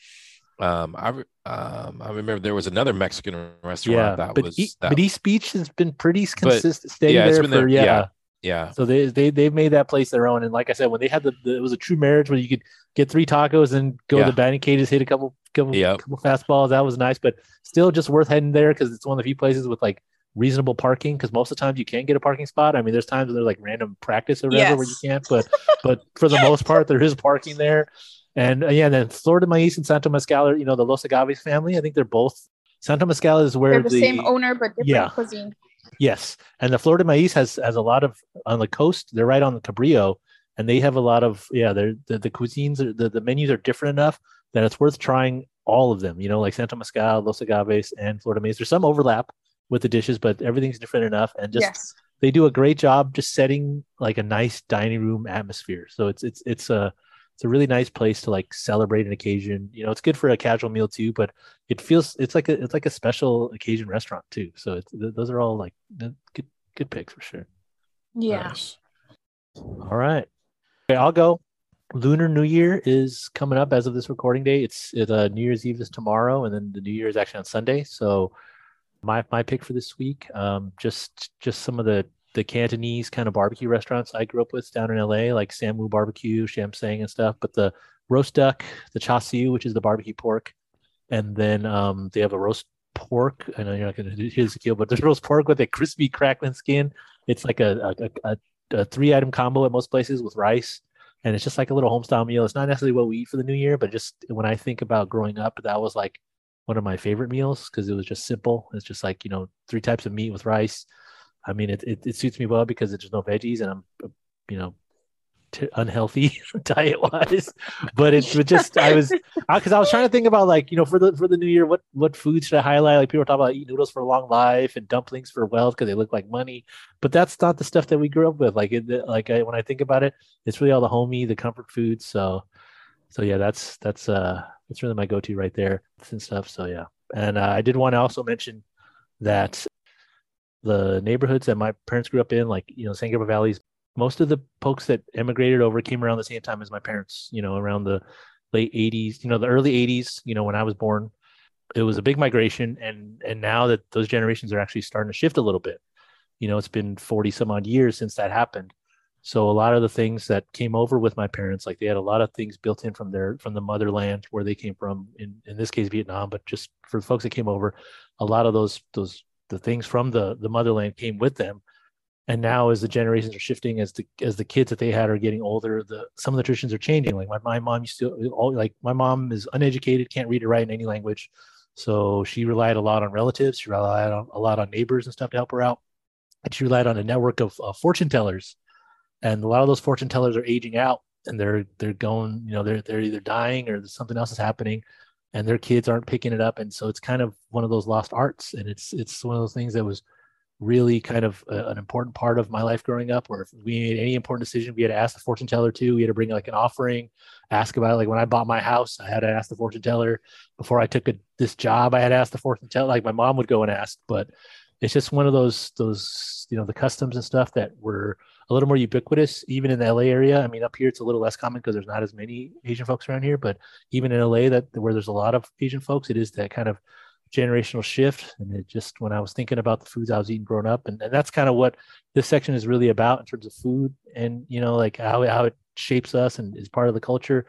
Um, I um, I remember there was another Mexican restaurant yeah. that But, was E- that, but East Beach has been pretty consistent, steady yeah, it's there been for there- yeah. yeah. Yeah, So they they they've made that place their own. And like I said, when they had the, the it was a true marriage where you could get three tacos and go to the batting cages, hit a couple couple, Yep. couple fastballs. That was nice, but still just worth heading there because it's one of the few places with like reasonable parking. Because most of the times you can't get a parking spot. I mean, there's times where there's like random practice or whatever where you can't, but but for the most part there is parking there. And uh, yeah, then Flor de Maíz and Santo Mezcal are you know the Los Agaves family. I think they're both. Santo Mezcal is where They're the, same owner but different yeah. cuisine. Yes, and the Flor de Maíz has has a lot of on the coast. They're right on the Cabrillo, and they have a lot of yeah. They're the, the cuisines are, the the menus are different enough that it's worth trying all of them. You know, like Santo Mezcal, Los Agaves, and Flor de Maíz. There's some overlap with the dishes, but everything's different enough, and just yes. they do a great job just setting like a nice dining room atmosphere. So it's it's it's a it's a really nice place to like celebrate an occasion. You know, it's good for a casual meal too, but it feels it's like a it's like a special occasion restaurant too. So it's th- those are all like good good picks for sure. Yeah. Nice. All right, okay, I'll go. Lunar New Year is coming up as of this recording day. It's it, uh, New Year's Eve is tomorrow, and then the New Year is actually on Sunday. So my my pick for this week, um, just just some of the the Cantonese kind of barbecue restaurants I grew up with down in LA, like Sam Woo Barbecue, Sham Tseng, and stuff. But the roast duck, the cha siu, which is the barbecue pork, and then um, they have a roast pork. I know you're not going to hear this, Akil, but there's roast pork with a crispy crackling skin. It's like a a, a, a three item combo at most places with rice. And it's just like a little homestyle meal. It's not necessarily what we eat for the new year, but just when I think about growing up, that was like one of my favorite meals because it was just simple. It's just like, you know, three types of meat with rice. I mean, it, it, it suits me well because there's no veggies and I'm, uh, you know, t- unhealthy diet wise, but it's just I was because I, I, was trying to think about like you know for the for the new year what what foods should I highlight? Like people are talking about eat noodles for a long life and dumplings for wealth because they look like money, but that's not the stuff that we grew up with. Like it, like I, when I think about it, it's really all the homey, the comfort food. So so yeah, that's that's uh that's really my go to right there and stuff. So yeah, and uh, I did want to also mention that the neighborhoods that my parents grew up in, like you know San Gabriel Valley's most of the folks that immigrated over came around the same time as my parents, you know, around the late 80s, you know, the early 80s, you know, when I was born. It was a big migration and and now that those generations are actually starting to shift a little bit. You know, it's been 40 some odd years since that happened. So a lot of the things that came over with my parents, like they had a lot of things built in from their from the motherland where they came from, in in this case Vietnam, but just for the folks that came over, a lot of those those the things from the the motherland came with them. And now as the generations are shifting as the as the kids that they had are getting older the some of the traditions are changing. Like my, my mom used to all like my mom is uneducated can't read or write in any language. So she relied a lot on relatives. She relied on, a lot on neighbors and stuff to help her out. And she relied on a network of uh, fortune tellers. And a lot of those fortune tellers are aging out and they're they're going you know they're they're either dying or something else is happening and their kids aren't picking it up. And so it's kind of one of those lost arts. And it's it's one of those things that was really kind of a, an important part of my life growing up where if we made any important decision we had to ask the fortune teller too. We had to bring like an offering ask about it. Like when i bought my house i had to ask the fortune teller. Before i took a, this job i had to ask the fortune teller. Like my mom would go and ask. But it's just one of those those you know the customs and stuff that were a little more ubiquitous even in the la area i mean up here it's a little less common because there's not as many asian folks around here but even in la that where there's a lot of asian folks it is that kind of generational shift. And it just, when I was thinking about the foods I was eating growing up, and, and that's kind of what this section is really about in terms of food and, you know, like how, how it shapes us and is part of the culture.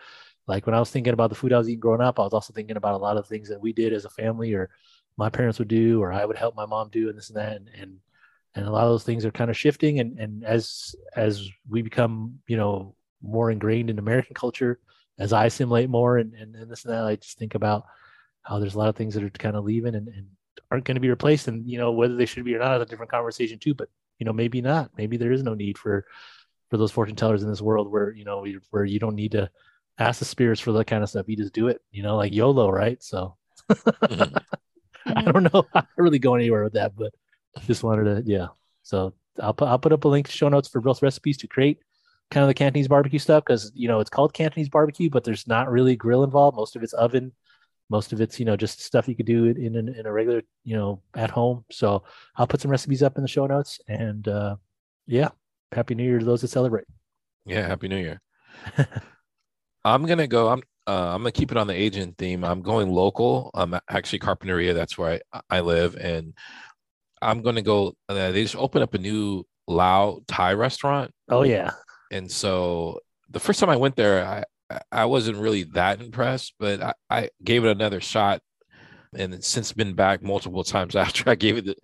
Like when I was thinking about the food I was eating growing up, I was also thinking about a lot of things that we did as a family or my parents would do, or I would help my mom do and this and that. And, and, and a lot of those things are kind of shifting. And, and as, as we become, you know, more ingrained in American culture, as I assimilate more and, and, and this and that, I just think about, how there's a lot of things that are kind of leaving and, and aren't going to be replaced. And, you know, whether they should be or not is a different conversation too, but, you know, maybe not. Maybe there is no need for, for those fortune tellers in this world where, you know, where you don't need to ask the spirits for that kind of stuff. You just do it, you know, like YOLO, right? So mm-hmm. I don't know to really go anywhere with that, but just wanted to, yeah. So I'll put, I'll put up a link to show notes for both recipes to create kind of the Cantonese barbecue stuff because you know it's called Cantonese barbecue, but there's not really grill involved. Most of it's oven most of it's you know just stuff you could do in in, in a regular you know at home so i'll put some recipes up in the show notes and uh yeah happy new year to those that celebrate yeah happy new year i'm gonna go i'm uh, I'm gonna keep it on the Asian theme. I'm going local. I'm actually Carpinteria. That's where I, I live, and I'm gonna go. Uh, they just opened up a new Lao Thai restaurant. Oh yeah. And so the first time I went there, I I wasn't really that impressed, but I, I gave it another shot, and since been back multiple times after I gave it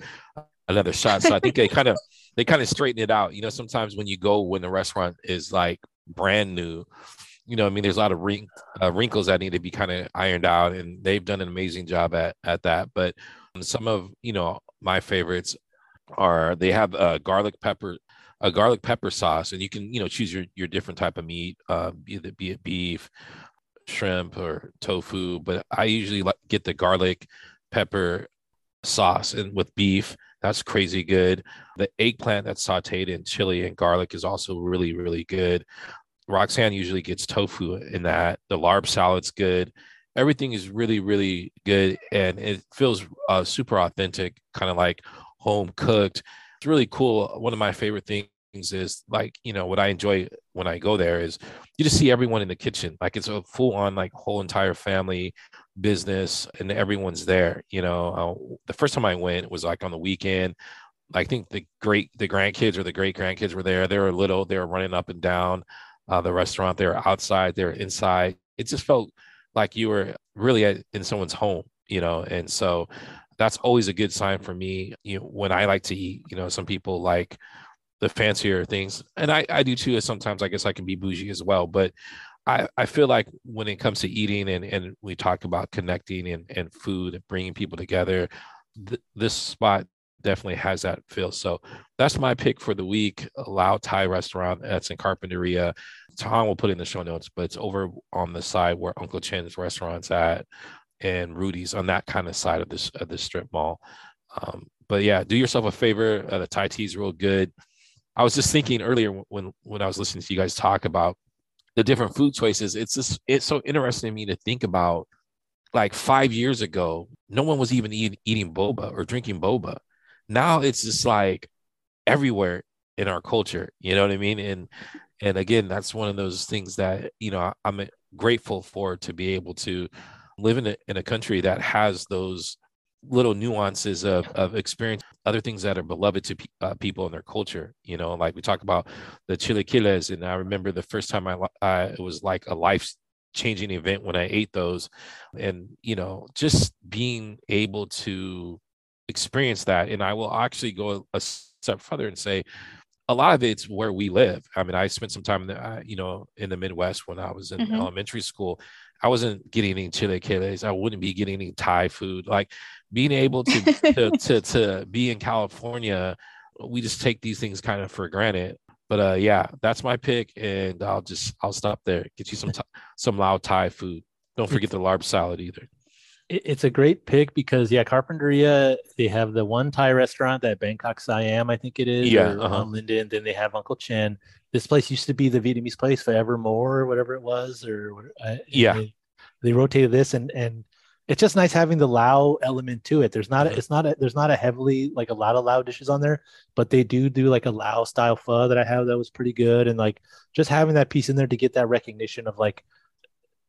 another shot. So I think they kind of they kind of straighten it out. You know, sometimes when you go when the restaurant is like brand new, you know, I mean, there's a lot of wrink, uh, wrinkles that need to be kind of ironed out, and they've done an amazing job at at that. But some of you know my favorites are they have a garlic pepper a garlic pepper sauce, and you can you know choose your your different type of meat, uh, be it be it beef, shrimp, or tofu. But I usually like get the garlic pepper sauce and with beef. That's crazy good. The eggplant that's sauteed in chili and garlic is also really really good. Roxanne usually gets tofu in that. The larb salad's good. Everything is really really good, and it feels uh, super authentic, kind of like home cooked it's really cool. One of my favorite things is like, you know, what I enjoy when I go there is you just see everyone in the kitchen. Like it's a full on, like whole entire family business and everyone's there. You know, uh, the first time I went was like on the weekend. I think the great, the grandkids or the great grandkids were there. They were little, they were running up and down uh, the restaurant. They were outside, they were inside. It just felt like you were really at, in someone's home, you know, and so that's always a good sign for me. You know, when I like to eat, you know, some people like the fancier things, and I, I do too. Sometimes I guess I can be bougie as well, but I, I feel like when it comes to eating and, and we talk about connecting and, and food and bringing people together, th- this spot definitely has that feel. So that's my pick for the week. Lao Thai restaurant that's in Carpinteria. Tom will put in the show notes, but it's over on the side where Uncle Chen's restaurant's at and Rudy's on that kind of side of this of the strip mall. Um, but yeah, do yourself a favor. Uh, the Thai tea is real good. I was just thinking earlier when when I was listening to you guys talk about the different food choices. It's just it's so interesting to me to think about. Like five years ago, no one was even eat, eating boba or drinking boba. Now it's just like everywhere in our culture. You know what I mean? And and again, that's one of those things that you know I'm grateful for to be able to live in a, in a country that has those little nuances of, of experience other things that are beloved to pe- uh, people in their culture you know like we talk about the chilaquiles and i remember the first time i uh, it was like a life changing event when i ate those. And you know just being able to experience that and i will actually go a step further and say a lot of it's where we live. I mean, I spent some time, in the, you know, in the Midwest when I was in mm-hmm. elementary school. I wasn't getting any chilaquiles. I wouldn't be getting any Thai food. Like being able to, to, to, to be in California, we just take these things kind of for granted. But uh, yeah, that's my pick, and I'll just I'll stop there. Get you some some Lao Thai food. Don't forget the larb salad either. It's a great pick because yeah, Carpinteria they have the one Thai restaurant that Bangkok Siam I think it is. Yeah, uh-huh. Linden. Then they have Uncle Chen. This place used to be the Vietnamese place forevermore or whatever it was. Or uh, yeah, they, they rotated this and and it's just nice having the Lao element to it. There's not a, it's not a, there's not a heavily like a lot of Lao dishes on there, but they do do like a Lao style pho that I have that was pretty good, and like just having that piece in there to get that recognition of like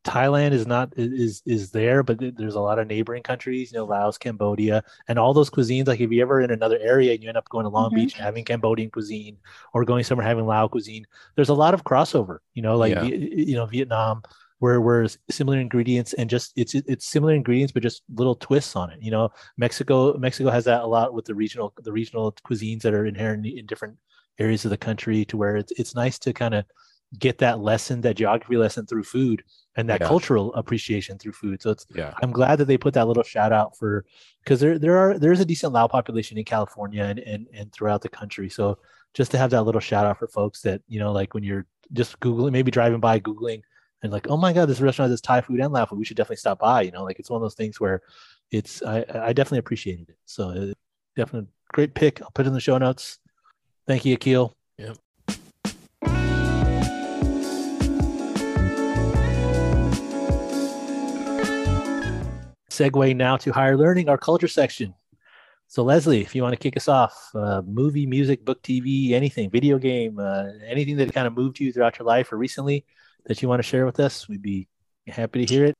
Thailand is not is is there, but there's a lot of neighboring countries, you know, Laos, Cambodia, and all those cuisines. Like if you ever in another area and you end up going to Long mm-hmm. Beach and having Cambodian cuisine, or going somewhere having Lao cuisine, there's a lot of crossover. You know, like yeah. you know Vietnam where where similar ingredients and just it's it's similar ingredients but just little twists on it you know mexico mexico has that a lot with the regional the regional cuisines that are inherent in different areas of the country to where it's it's nice to kind of get that lesson that geography lesson through food and that yeah. cultural appreciation through food so it's yeah i'm glad that they put that little shout out for because there there are there's a decent lao population in california and, and and throughout the country so just to have that little shout out for folks that you know like when you're just googling maybe driving by googling and like, oh my god, this restaurant has Thai food and Lao food. We should definitely stop by. You know, like it's one of those things where it's I, I definitely appreciated it. So uh, definitely great pick. I'll put it in the show notes. Thank you, Akil. Yeah. Segue now to higher learning, our culture section. So Leslie, if you want to kick us off, uh, movie, music, book, TV, anything, video game, uh, anything that kind of moved you throughout your life or recently, that you want to share with us, we'd be happy to hear it.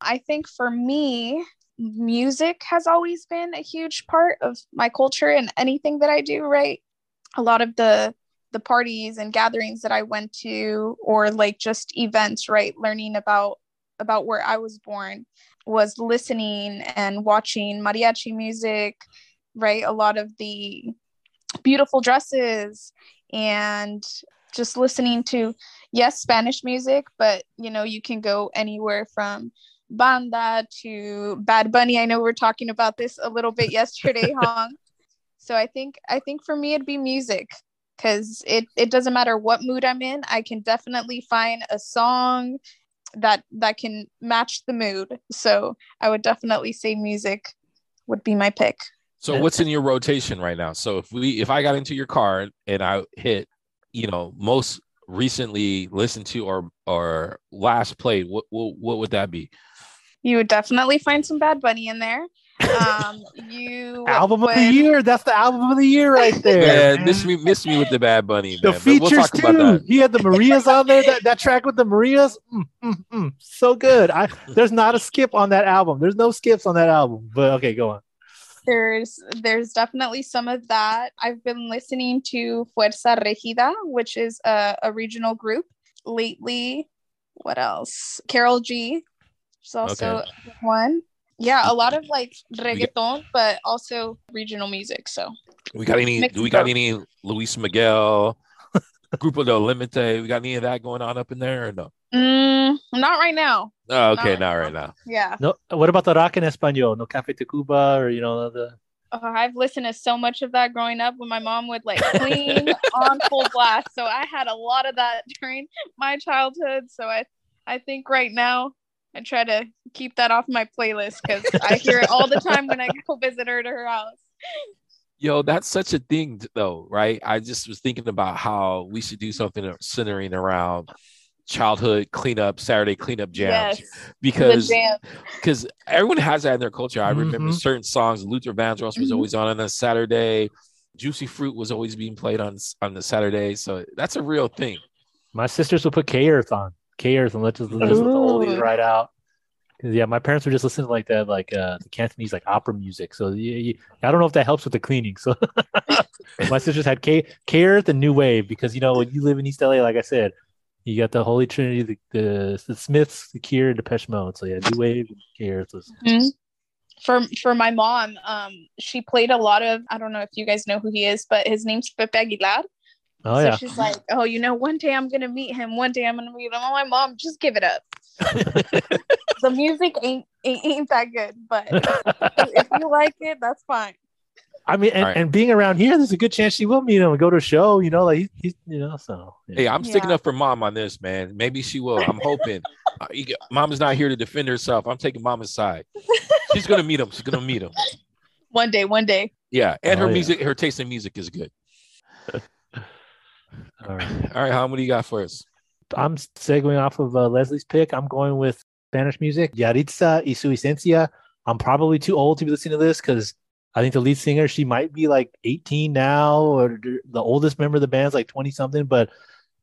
I think for me, music has always been a huge part of my culture and anything that I do, right? A lot of the the parties and gatherings that I went to or like just events, right? Learning about about where I was born was listening and watching mariachi music, right? A lot of the beautiful dresses and just listening to yes spanish music but you know you can go anywhere from banda to bad bunny i know we are talking about this a little bit yesterday hong so i think i think for me it'd be music because it, it doesn't matter what mood i'm in i can definitely find a song that that can match the mood so i would definitely say music would be my pick so what's in your rotation right now so if we if i got into your car and i hit you know most recently listened to or or last played, what what, what would that be? You would definitely find some Bad Bunny in there. Um, you album would... of the year. That's the album of the year right there. Yeah, miss me, miss me with the Bad Bunny. The man. features we'll too. He had the Marias on there. That, that track with the Marias, mm, mm, mm, so good. I there's not a skip on that album. There's no skips on that album. But okay, go on there's there's definitely some of that. I've been listening to Fuerza Regida, which is a, a regional group lately. What else? Karol G. She's also okay. one. Yeah, a lot of like reggaeton, but also regional music. So we got any? do we got any Luis Miguel, Grupo del Limite? We got any of that going on up in there or no? Mm, not right now. Oh, okay, not right, not right now. Yeah. No. What about the rock in Espanol? No Cafe Tacuba or you know the. oh, I've listened to so much of that growing up when my mom would like clean on full blast. So I had a lot of that during my childhood. So I I think right now I try to keep that off my playlist because I hear it all the time when I go visit her to her house. Yo, that's such a thing though, right? I just was thinking about how we should do something centering around childhood cleanup, Saturday cleanup jams yes, because because jam. everyone has that in their culture. I mm-hmm. remember certain songs. Luther Vandross was mm-hmm. always on on a Saturday. Juicy Fruit was always being played on on the Saturday, so that's a real thing. My sisters will put K Earth on K Earth and let's just let the oldies right out. Cause yeah, my parents were just listening to like that, like uh, the Cantonese like opera music. So yeah, I don't know if that helps with the cleaning. So my sisters had K Earth and New Wave because you know when you live in East LA, like I said, you got the Holy Trinity, the the, the Smiths, the Cure, Depeche Mode. So yeah, New Wave and K was. Mm-hmm. For for my mom, um, she played a lot of. I don't know if you guys know who he is, but his name's Pepe Aguilar. Oh so yeah. she's like, oh, you know, one day I'm gonna meet him. One day I'm gonna meet him. Oh, my mom, just give it up. the music ain't, ain't ain't that good, but if you like it, that's fine. I mean, and, right. and, being around here, there's a good chance she will meet him and go to a show. You know, like he's, you know, so. Yeah. Hey, I'm sticking yeah. up for mom on this, man. Maybe she will. I'm hoping. uh, Mama's not here to defend herself. I'm taking Mama's side. She's gonna meet him. She's gonna meet him. One day, one day. Yeah, and oh, her yeah. music, her taste in music is good. All right, all right. How many you got for us? I'm segueing off of uh, Leslie's pick. I'm going with Spanish music, Yahritza y su esencia. I'm probably too old to be listening to this because I think the lead singer, she might be like 18 now, or the oldest member of the band's like 20 something. But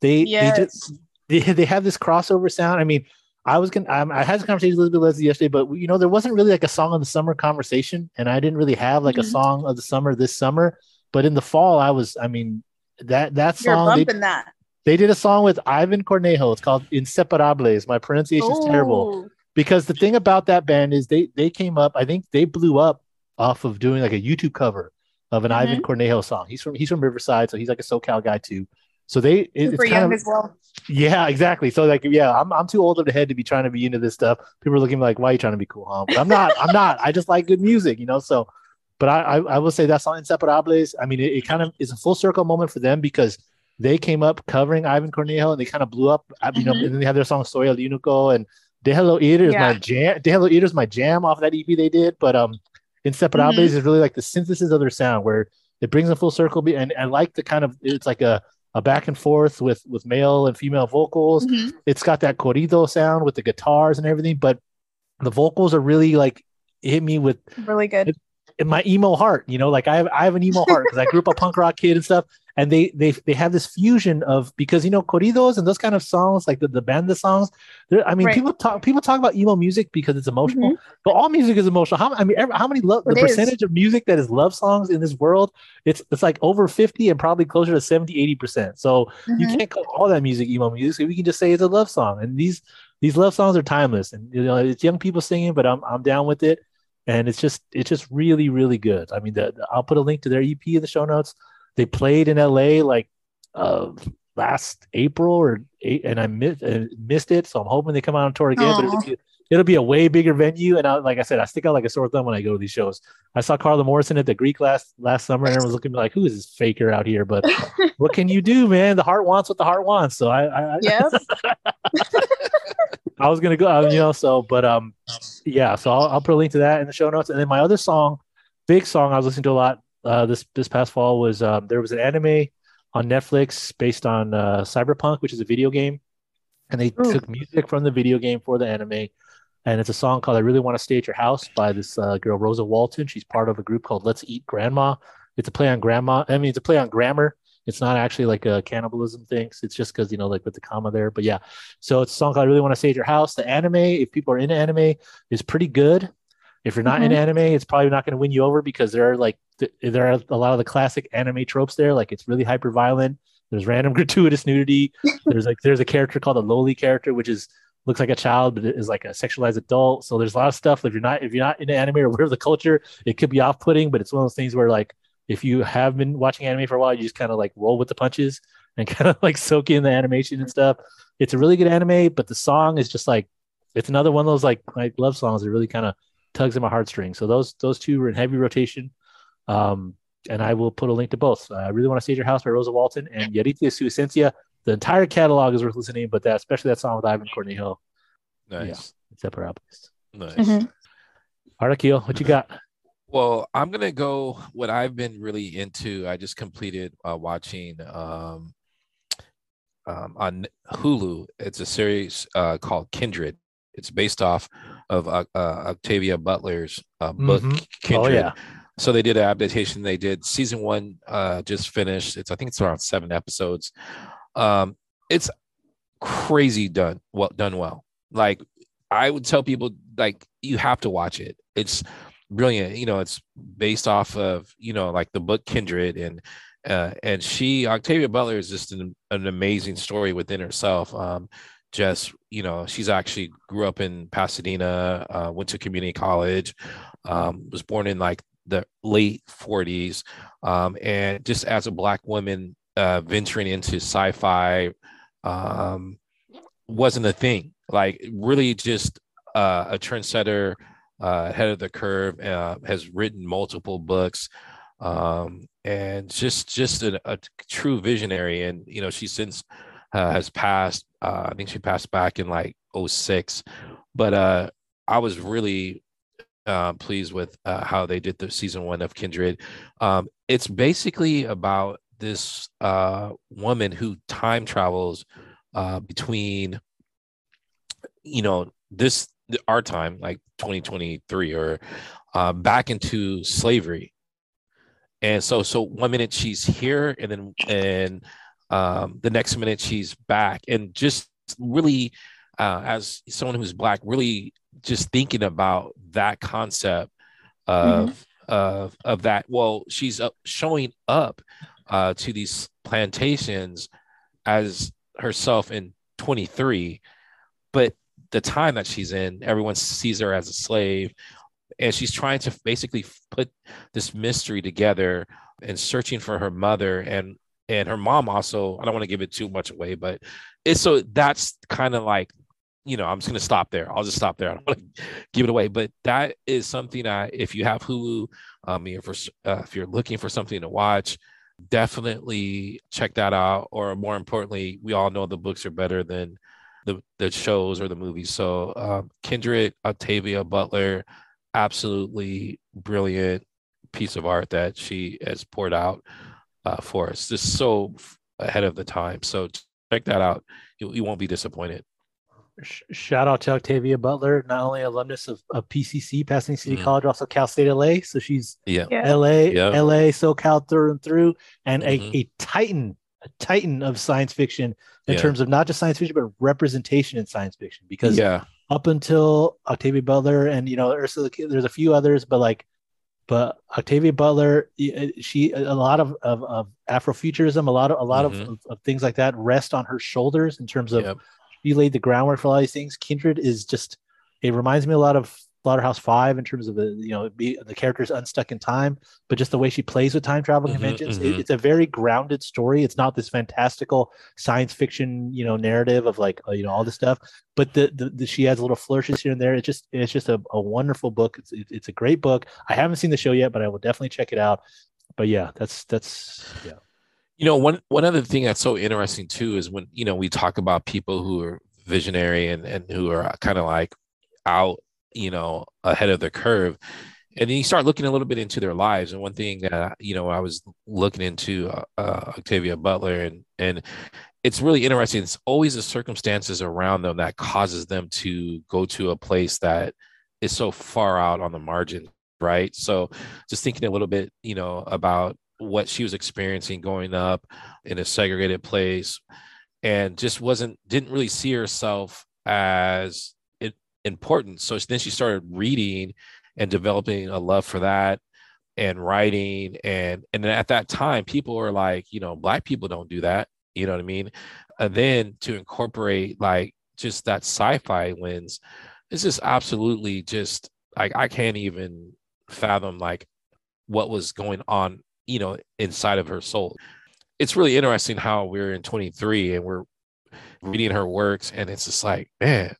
they yes. they just they, they have this crossover sound. I mean, I was gonna I, I had this conversation with Elizabeth Leslie yesterday, but you know there wasn't really like a song of the summer conversation, and I didn't really have like mm-hmm. a song of the summer this summer. But in the fall, I was I mean that that song they, that. They did a song with Ivan Cornejo. It's called Inseparables. My pronunciation is terrible because the thing about that band is they they came up. I think they blew up off of doing like a YouTube cover of an mm-hmm. Ivan Cornejo song. He's from he's from Riverside, so he's like a SoCal guy too. So they it, super young of, as well. Yeah, exactly. So like, yeah, I'm I'm too old of the head to be trying to be into this stuff. People are looking like, why are you trying to be cool, huh? But I'm not. I'm not. I just like good music, you know. So, but I I, I will say that's song Inseparables. I mean, it, it, kind of is a full circle moment for them because they came up covering Ivan Cornejo and they kind of blew up. You mm-hmm. know, and then they have their song Soy el Unico and Déjalo Ir is yeah. my jam. Déjalo Ir is my jam off that EP they did, but um Inseparables mm-hmm. is really like the synthesis of their sound where it brings a full circle. And I like the kind of it's like a, a back and forth with with male and female vocals. Mm-hmm. It's got that corrido sound with the guitars and everything, but the vocals are really like hit me with really good. It, in my emo heart, you know, like I have I have an emo heart because I grew up a punk rock kid and stuff. And they they they have this fusion of because you know corridos and those kind of songs like the, the banda songs i mean right. people talk people talk about emo music because it's emotional mm-hmm. but all music is emotional. How i mean every, how many love the percentage of music that is love songs in this world it's it's like over 50 and probably closer to 70 80 percent. So mm-hmm. you can't call all that music emo music. So we can just say it's a love song. And these these love songs are timeless. And you know it's young people singing but i'm, I'm down with it and it's just it's just really really good i mean the, the, i'll put a link to their ep in the show notes they played in LA like uh, last April or eight, and I missed, uh, missed it. So I'm hoping they come out on tour again. But it'll be, it'll be, a way bigger venue. And I, like I said, I stick out like a sore thumb when I go to these shows. I saw Carla Morrison at the Greek last last summer, and everyone was looking at me like, "Who is this faker out here?" But what can you do, man? The heart wants what the heart wants. So I, I yes. I was gonna go, uh, you know. So, but um, yeah. So I'll, I'll put a link to that in the show notes, and then my other song, big song I was listening to a lot uh, this this past fall was um, there was an anime on Netflix based on uh, Cyberpunk, which is a video game, and they Ooh. took music from the video game for the anime. And it's a song called "I Really Want to Stay at Your House" by this uh, girl Rosa Walton. She's part of a group called Let's Eat Grandma. It's a play on grandma. I mean, it's a play on grammar. It's not actually like a cannibalism thing. It's just because you know, like with the comma there. But yeah, so it's a song called "I Really Want to Stay at Your House." The anime, if people are into anime, is pretty good. If you're not mm-hmm. in anime, it's probably not going to win you over because there are like th- there are a lot of the classic anime tropes there. Like it's really hyper violent. There's random gratuitous nudity. there's like there's a character called a loli character, which is looks like a child but is like a sexualized adult. So there's a lot of stuff. If you're not if you're not into anime or aware of the culture, it could be off putting. But it's one of those things where like if you have been watching anime for a while, you just kind of like roll with the punches and kind of like soak in the animation and stuff. It's a really good anime, but the song is just like it's another one of those like like love songs that really kind of tugs at my heartstrings. So those those two were in heavy rotation Um, and I will put a link to both. Uh, I really want to stay at your house by Rosa Walton and Yahritza y Su Esencia. The entire catalog is worth listening, but that especially that song with Ivan Cornejo. Nice. Yeah, it's up our playlist. Nice. Mhm. All right, Akil, what you got? Well, I'm gonna go. What I've been really into. I just completed uh, watching um, um, on Hulu. It's a series uh, called Kindred. It's based off of uh, uh, Octavia Butler's uh, book Mhm. Kindred. Oh yeah, So they did an adaptation. They did season one. Uh, just finished. It's I think it's around seven episodes. Um, it's crazy done. Well done. Well, like I would tell people, like you have to watch it. It's brilliant. You know, it's based off of you know like the book Kindred and. Uh, and she Octavia Butler is just an, an amazing story within herself. Um, just you know, she's actually grew up in Pasadena, uh, went to community college, um, was born in like the late 40s um, and just as a black woman uh, venturing into sci-fi um, wasn't a thing. Like really just uh, a trendsetter uh, ahead of the curve uh, has written multiple books um, and just just a, a true visionary. And you know she since uh, has passed uh, i think she passed back in like 06 but i was really pleased with how they did the season one of Kindred. Um, it's basically about this uh, woman who time travels uh, between, you know, this our time, like 2023, or uh, back into slavery. And so, so one minute she's here, and then and um, the next minute she's back, and just really, uh, as someone who's black, really just thinking about that concept of of of that. Well, she's up, showing up uh, to these plantations as herself in 23, but the time that she's in, everyone sees her as a slave, and she's trying to basically put this mystery together and searching for her mother and and her mom also. I don't want to give it too much away, but it's so that's kind of like you know, I'm just gonna stop there. I'll just stop there. I don't want to give it away, but that is something that if you have Hulu, um, if, uh, if you're looking for something to watch, definitely check that out. Or more importantly, we all know the books are better than the the shows or the movies. So, um, Kindred, Octavia Butler, absolutely brilliant piece of art that she has poured out uh, for us. Just so ahead of the time. So check that out. You, you won't be disappointed. Sh- shout out to Octavia Butler, not only alumnus of, of PCC, Pasadena City Mhm. College, also Cal State LA. So she's Yeah. Yeah. LA, Yeah. LA, SoCal through and through, and Mhm. a, a titan, a titan of science fiction in Yeah. terms of not just science fiction, but representation in science fiction. Because Yeah. up until Octavia Butler and you know Ursula, K- there's a few others, but like, but Octavia Butler, uh, she a lot of of, of Afrofuturism, a lot of a lot Mhm. of, of, of things like that rest on her shoulders in terms of Yep. She laid the groundwork for a lot of these things. Kindred is just it reminds me a lot of Slaughterhouse Five in terms of the you know be, the characters unstuck in time, but just the way she plays with time travel Mhm, conventions. mhm. It, it's a very grounded story. It's not this fantastical science fiction you know narrative of like uh, you know all this stuff, but the, the, the she adds little flourishes here and there. It's just it's just a, a wonderful book. It's it, it's a great book. I haven't seen the show yet, but I will definitely check it out. But yeah, that's that's yeah. You know, one one other thing that's so interesting too is when you know we talk about people who are visionary and and who are kind of like out, you know, ahead of the curve, and then you start looking a little bit into their lives. And one thing that you know I was looking into uh, uh, Octavia Butler and and it's really interesting. It's always the circumstances around them that causes them to go to a place that is so far out on the margin, right? So just thinking a little bit, you know, about what she was experiencing growing up in a segregated place and just wasn't didn't really see herself as important. So then she started reading and developing a love for that and writing. And and then at that time people were like you know black people don't do that. You know what i mean? And then to incorporate like just that sci-fi lens it's just absolutely just like i can't even fathom like what was going on you know inside of her soul. It's really interesting how we're in 23 and we're reading her works and it's just like man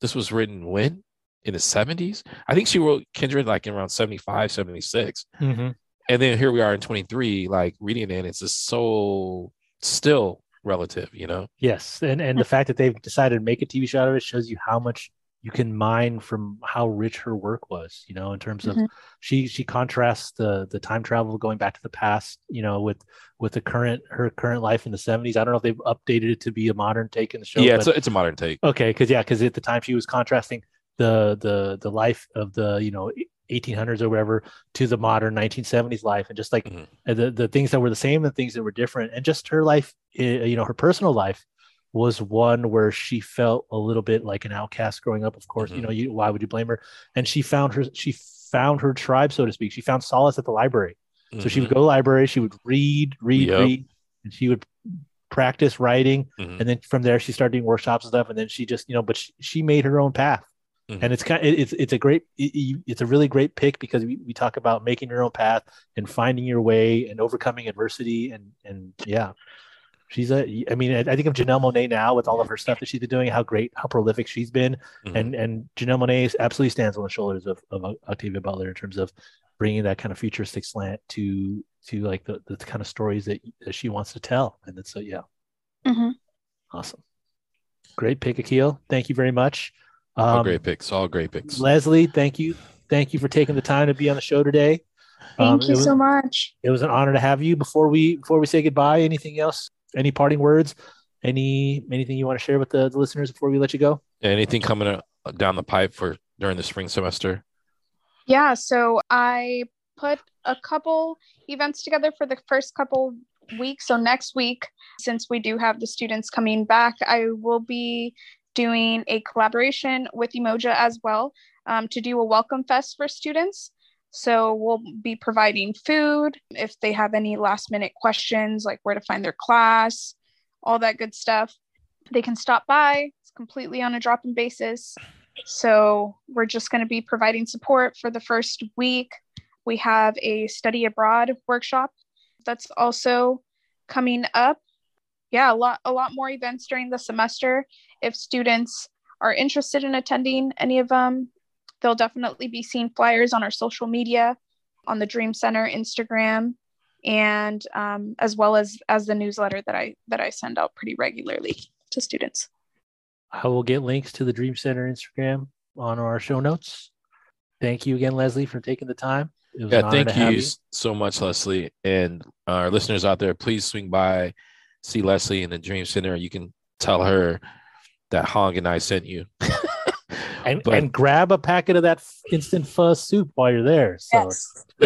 this was written when? In the 70s i think she wrote kindred like in around 75 76 Mm-hmm. and then here we are in 23 like reading it and it's just so still relative you know? Yes, and and the fact that they've decided to make a TV show out of it shows you how much you can mine from how rich her work was. You know, in terms of Mhm. she she contrasts the the time travel going back to the past. You know, with with the current her current life in the seventies. I don't know if they've updated it to be a modern take in the show. yeah but- it's a, it's a modern take Okay, because yeah, because at the time she was contrasting the the the life of the you know 1800s or whatever to the modern 1970s life, and just like Mhm. uh, the the things that were the same and things that were different, and just her life, uh, you know, her personal life was one where she felt a little bit like an outcast growing up. Of course, you Mhm. know, you why would you blame her? And she found her she found her tribe, so to speak. She found solace at the library. So she would Mhm. go to the library, she would read, read, Yep. read, and she would practice writing Mhm. and then from there she started doing workshops and stuff and then she just you know but she, she made her own path Mhm. and it's kind of, it's it's a great it- it- it's a really great pick because we, we talk about making your own path and finding your way and overcoming adversity and and yeah she's a i mean i I think of janelle monáe now with all of her stuff that she's been doing how great how prolific she's been Mhm. and and janelle monáe absolutely stands on the shoulders of, of octavia butler in terms of bringing that kind of futuristic slant to to like the, the kind of stories that, that she wants to tell and it's so yeah Mhm. Awesome. Great pick, Akil. Thank you very much. all Um, great picks all great picks Leslie, thank you. Thank you for taking the time to be on the show today. Thank Um, you was, so much. It was an honor to have you. Before we before we say goodbye, anything else? Any parting words? Any anything you want to share with the, the listeners before we let you go? anything coming down the pipe for during the spring semester Yeah, so I put a couple events together for the first couple weeks. So next week, since we do have the students coming back, I will be doing a collaboration with Umoja as well um, to do a welcome fest for students. So we'll be providing food if they have any last minute questions, like where to find their class, all that good stuff. They can stop by. It's completely on a drop in basis. So we're just going to be providing support for the first week. We have a study abroad workshop that's also coming up. Yeah, a lot a lot more events during the semester. If students are interested in attending any of them, they'll definitely be seeing flyers on our social media, on the Dream Center Instagram, and um, as well as as the newsletter that I that I send out pretty regularly to students. I will get links to the Dream Center Instagram on our show notes. Thank you again, Leslie, for taking the time. It was an yeah thank to have you so much leslie and our listeners out there please swing by see leslie in the dream center you can tell her that hong and i sent you And, But- and grab a packet of that instant fuzz soup while you're there. So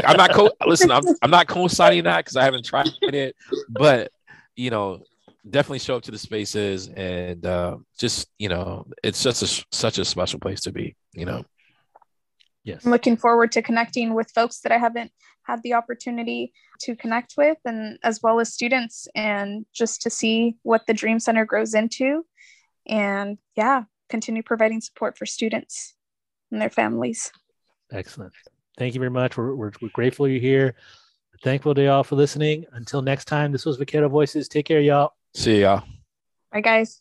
i'm not co listen i'm, I'm not co-signing that because i haven't tried it but you know definitely show up to the spaces and uh, just you know it's just a, such a special place to be you know yes. I'm looking forward to connecting with folks that I haven't had the opportunity to connect with, and as well as students, and just to see what the Dream Center grows into. And yeah, continue providing support for students and their families. Excellent. Thank you very much. We're, we're, we're grateful you're here. Thankful to y'all for listening. Until next time, this was Vaquero Voices. Take care, y'all. see y'all Bye, guys.